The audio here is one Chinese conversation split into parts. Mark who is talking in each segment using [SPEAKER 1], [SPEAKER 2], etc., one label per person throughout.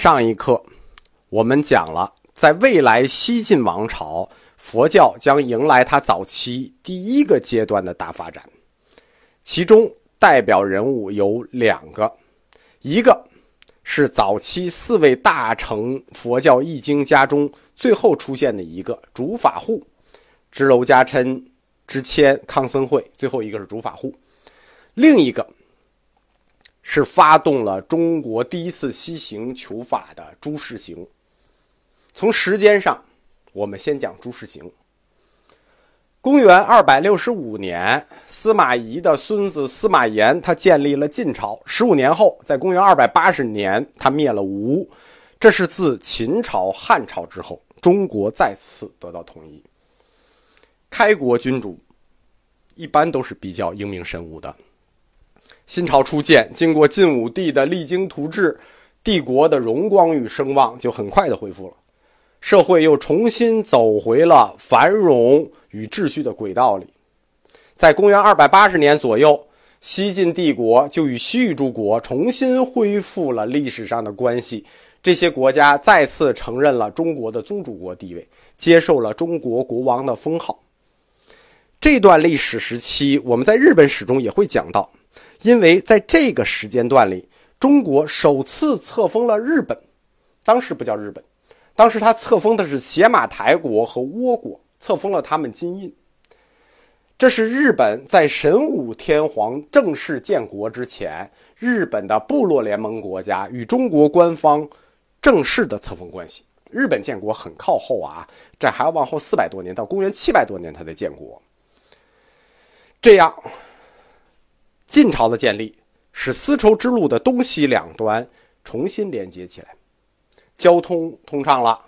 [SPEAKER 1] 上一课我们讲了，在未来西晋王朝，佛教将迎来它早期第一个阶段的大发展，其中代表人物有两个，一个是早期四位大成佛教译经家中最后出现的一个竺法护，支娄迦琛、支谦、康僧会，最后一个是竺法护，另一个。是发动了中国第一次西行求法的朱士行。从时间上，我们先讲朱士行。公元二百六十五年，司马懿的孙子司马炎他建立了晋朝。十五年后，在公元二百八十年，他灭了吴。这是自秦朝、汉朝之后，中国再次得到统一。开国君主一般都是比较英明神武的。新朝初建，经过晋武帝的励精图治，帝国的荣光与声望就很快的恢复了，社会又重新走回了繁荣与秩序的轨道里。在公元二百八十年左右，西晋帝国就与西域诸国重新恢复了历史上的关系，这些国家再次承认了中国的宗主国地位，接受了中国国王的封号。这段历史时期，我们在日本史中也会讲到。因为在这个时间段里，中国首次册封了日本，当时不叫日本，当时他册封的是邪马台国和倭国，册封了他们金印。这是日本在神武天皇正式建国之前，日本的部落联盟国家与中国官方正式的册封关系。日本建国很靠后啊，这还要往后四百多年，到公元七百多年他才建国。这样。晋朝的建立使丝绸之路的东西两端重新连接起来，交通通畅了，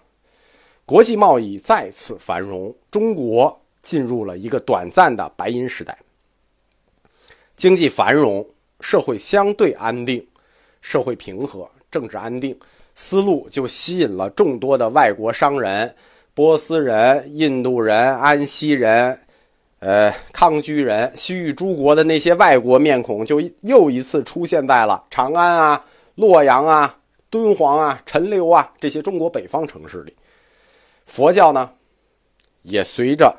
[SPEAKER 1] 国际贸易再次繁荣，中国进入了一个短暂的白银时代。经济繁荣，社会相对安定，社会平和，政治安定，丝路就吸引了众多的外国商人，波斯人、印度人、安息人。呃，康居人、西域诸国的那些外国面孔，就又一次出现在了长安啊、洛阳啊、敦煌啊、陈留啊这些中国北方城市里。佛教呢，也随着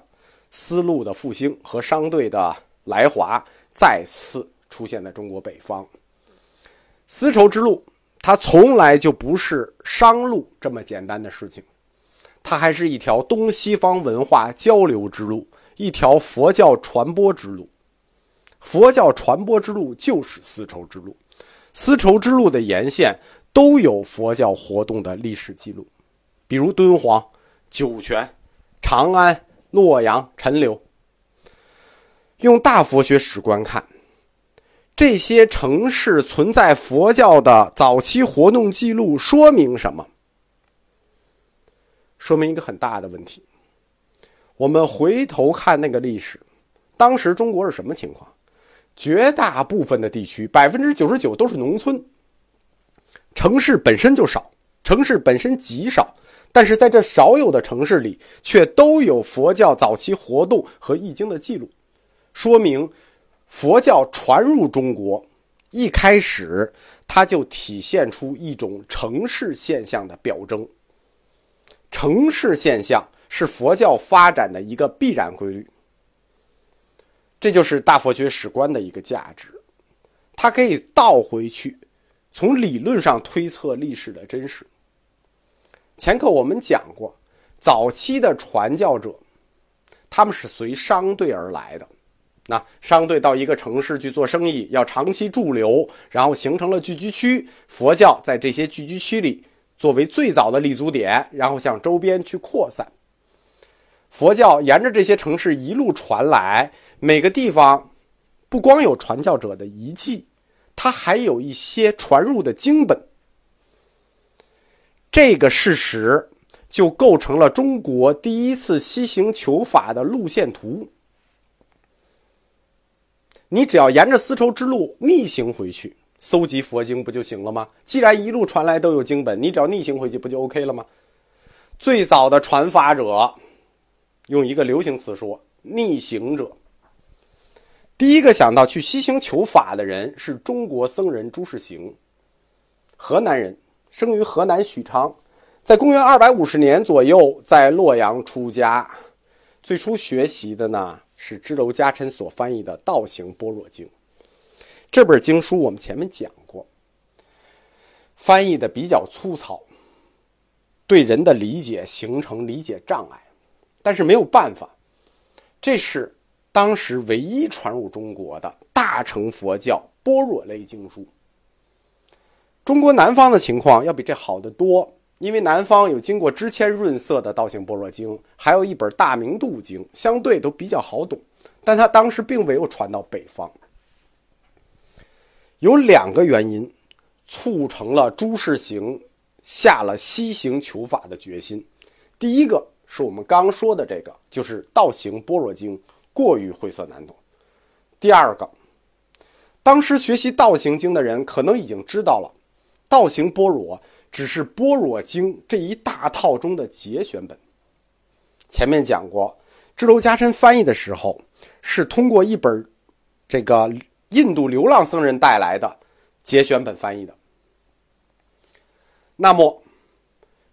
[SPEAKER 1] 丝路的复兴和商队的来华，再次出现在中国北方。丝绸之路，它从来就不是商路这么简单的事情，它还是一条东西方文化交流之路。一条佛教传播之路，佛教传播之路就是丝绸之路，丝绸之路的沿线都有佛教活动的历史记录，比如敦煌、酒泉、长安、洛阳、陈留。用大佛学史观看，这些城市存在佛教的早期活动记录，说明什么？说明一个很大的问题。我们回头看那个历史，当时中国是什么情况？绝大部分的地区，百分之九十九都是农村，城市本身就少，城市本身极少。但是在这少有的城市里，却都有佛教早期活动和易经的记录，说明佛教传入中国，一开始它就体现出一种城市现象的表征。城市现象。是佛教发展的一个必然规律，这就是大佛学史观的一个价值，它可以倒回去，从理论上推测历史的真实。前课我们讲过，早期的传教者，他们是随商队而来的，那商队到一个城市去做生意，要长期驻留，然后形成了聚居区，佛教在这些聚居区里作为最早的立足点，然后向周边去扩散。佛教沿着这些城市一路传来，每个地方不光有传教者的遗迹，它还有一些传入的经本。这个事实就构成了中国第一次西行求法的路线图。你只要沿着丝绸之路逆行回去，搜集佛经不就行了吗？既然一路传来都有经本，你只要逆行回去不就 OK 了吗？最早的传法者。用一个流行词说，逆行者。第一个想到去西行求法的人是中国僧人朱士行，河南人，生于河南许昌，在公元二百五十年左右在洛阳出家。最初学习的呢是支娄迦谶所翻译的《道行般若经》。这本经书我们前面讲过，翻译的比较粗糙，对人的理解形成理解障碍。但是没有办法，这是当时唯一传入中国的大乘佛教般若类经书。中国南方的情况要比这好得多，因为南方有经过支签润色的《道行般若经》，还有一本《大明度经》，相对都比较好懂。但他当时并没有传到北方，有两个原因促成了朱士行下了西行求法的决心。第一个是我们刚说的这个，就是《道行般若经》过于晦涩难懂。第二个，当时学习《道行经》的人可能已经知道了。道行般若只是般若经这一大套中的节选本。前面讲过，支娄迦谶翻译的时候是通过一本这个印度流浪僧人带来的节选本翻译的。那么，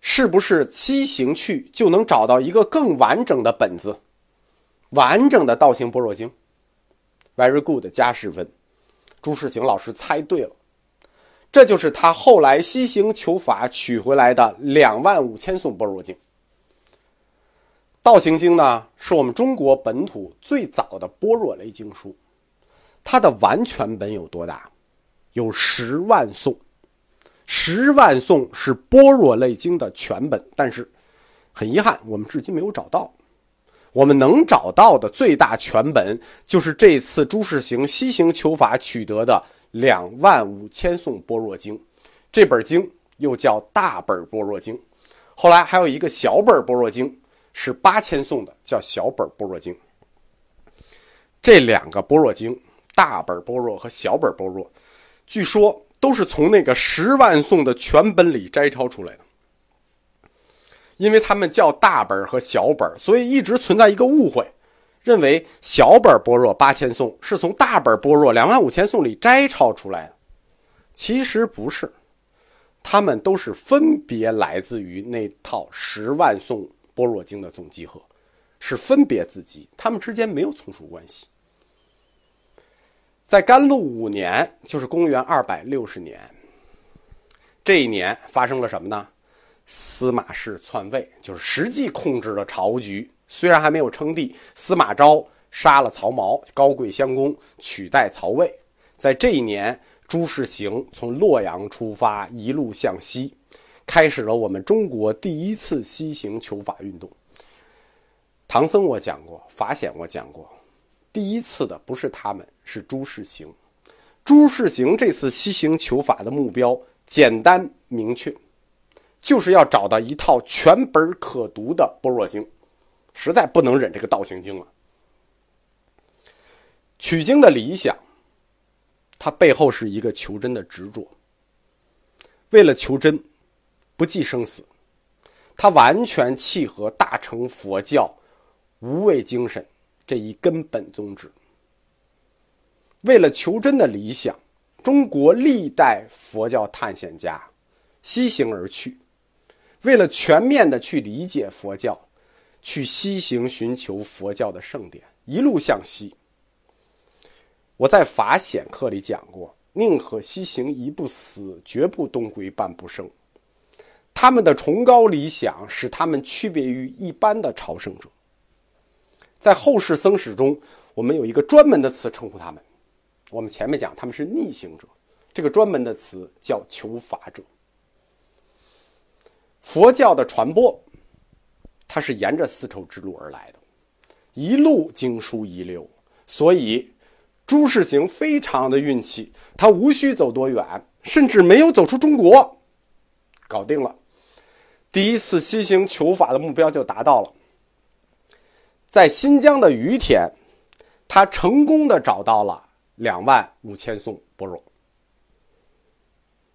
[SPEAKER 1] 是不是七行去就能找到一个更完整的本子，完整的道行般若经？Very good，加十分，朱世行老师猜对了。这就是他后来西行求法取回来的两万五千颂般若经。道行经呢，是我们中国本土最早的般若类经书，它的完全本有多大？有十万颂，十万颂是般若类经的全本。但是，很遗憾，我们至今没有找到。我们能找到的最大全本，就是这次朱士行西行求法取得的。两万五千颂般若经，这本经又叫大本般若经。后来还有一个小本般若经，是八千颂的，叫小本般若经。这两个般若经，大本般若和小本般若，据说都是从那个十万颂的全本里摘抄出来的。因为他们叫大本和小本，所以一直存在一个误会。认为小本般若八千颂是从大本般若两万五千颂里摘抄出来的，其实不是，他们都是分别来自于那套十万颂般若经的总集合，是分别自集，他们之间没有从属关系。在甘露五年，就是公元二百六十年，这一年发生了什么呢？司马氏篡位，就是实际控制了朝局。虽然还没有称帝，司马昭杀了曹髦，高贵襄公，取代曹魏。在这一年，朱士行从洛阳出发，一路向西，开始了我们中国第一次西行求法运动。唐僧我讲过，法显我讲过，第一次的不是他们，是朱士行。朱士行这次西行求法的目标简单明确，就是要找到一套全本可读的般若经。实在不能忍这个道行经了。取经的理想，它背后是一个求真的执着。为了求真，不计生死，它完全契合大乘佛教无畏精神这一根本宗旨。为了求真的理想，中国历代佛教探险家西行而去，为了全面的去理解佛教。去西行寻求佛教的圣典，一路向西。我在法显课里讲过，宁可西行一步死，绝不东归半步生。他们的崇高理想使他们区别于一般的朝圣者。在后世僧史中，我们有一个专门的词称呼他们。我们前面讲他们是逆行者，这个专门的词叫求法者。佛教的传播。它是沿着丝绸之路而来的，一路经书遗留，所以朱士行非常的运气，他无需走多远，甚至没有走出中国，搞定了，第一次西行求法的目标就达到了。在新疆的于田，他成功的找到了两万五千颂般若。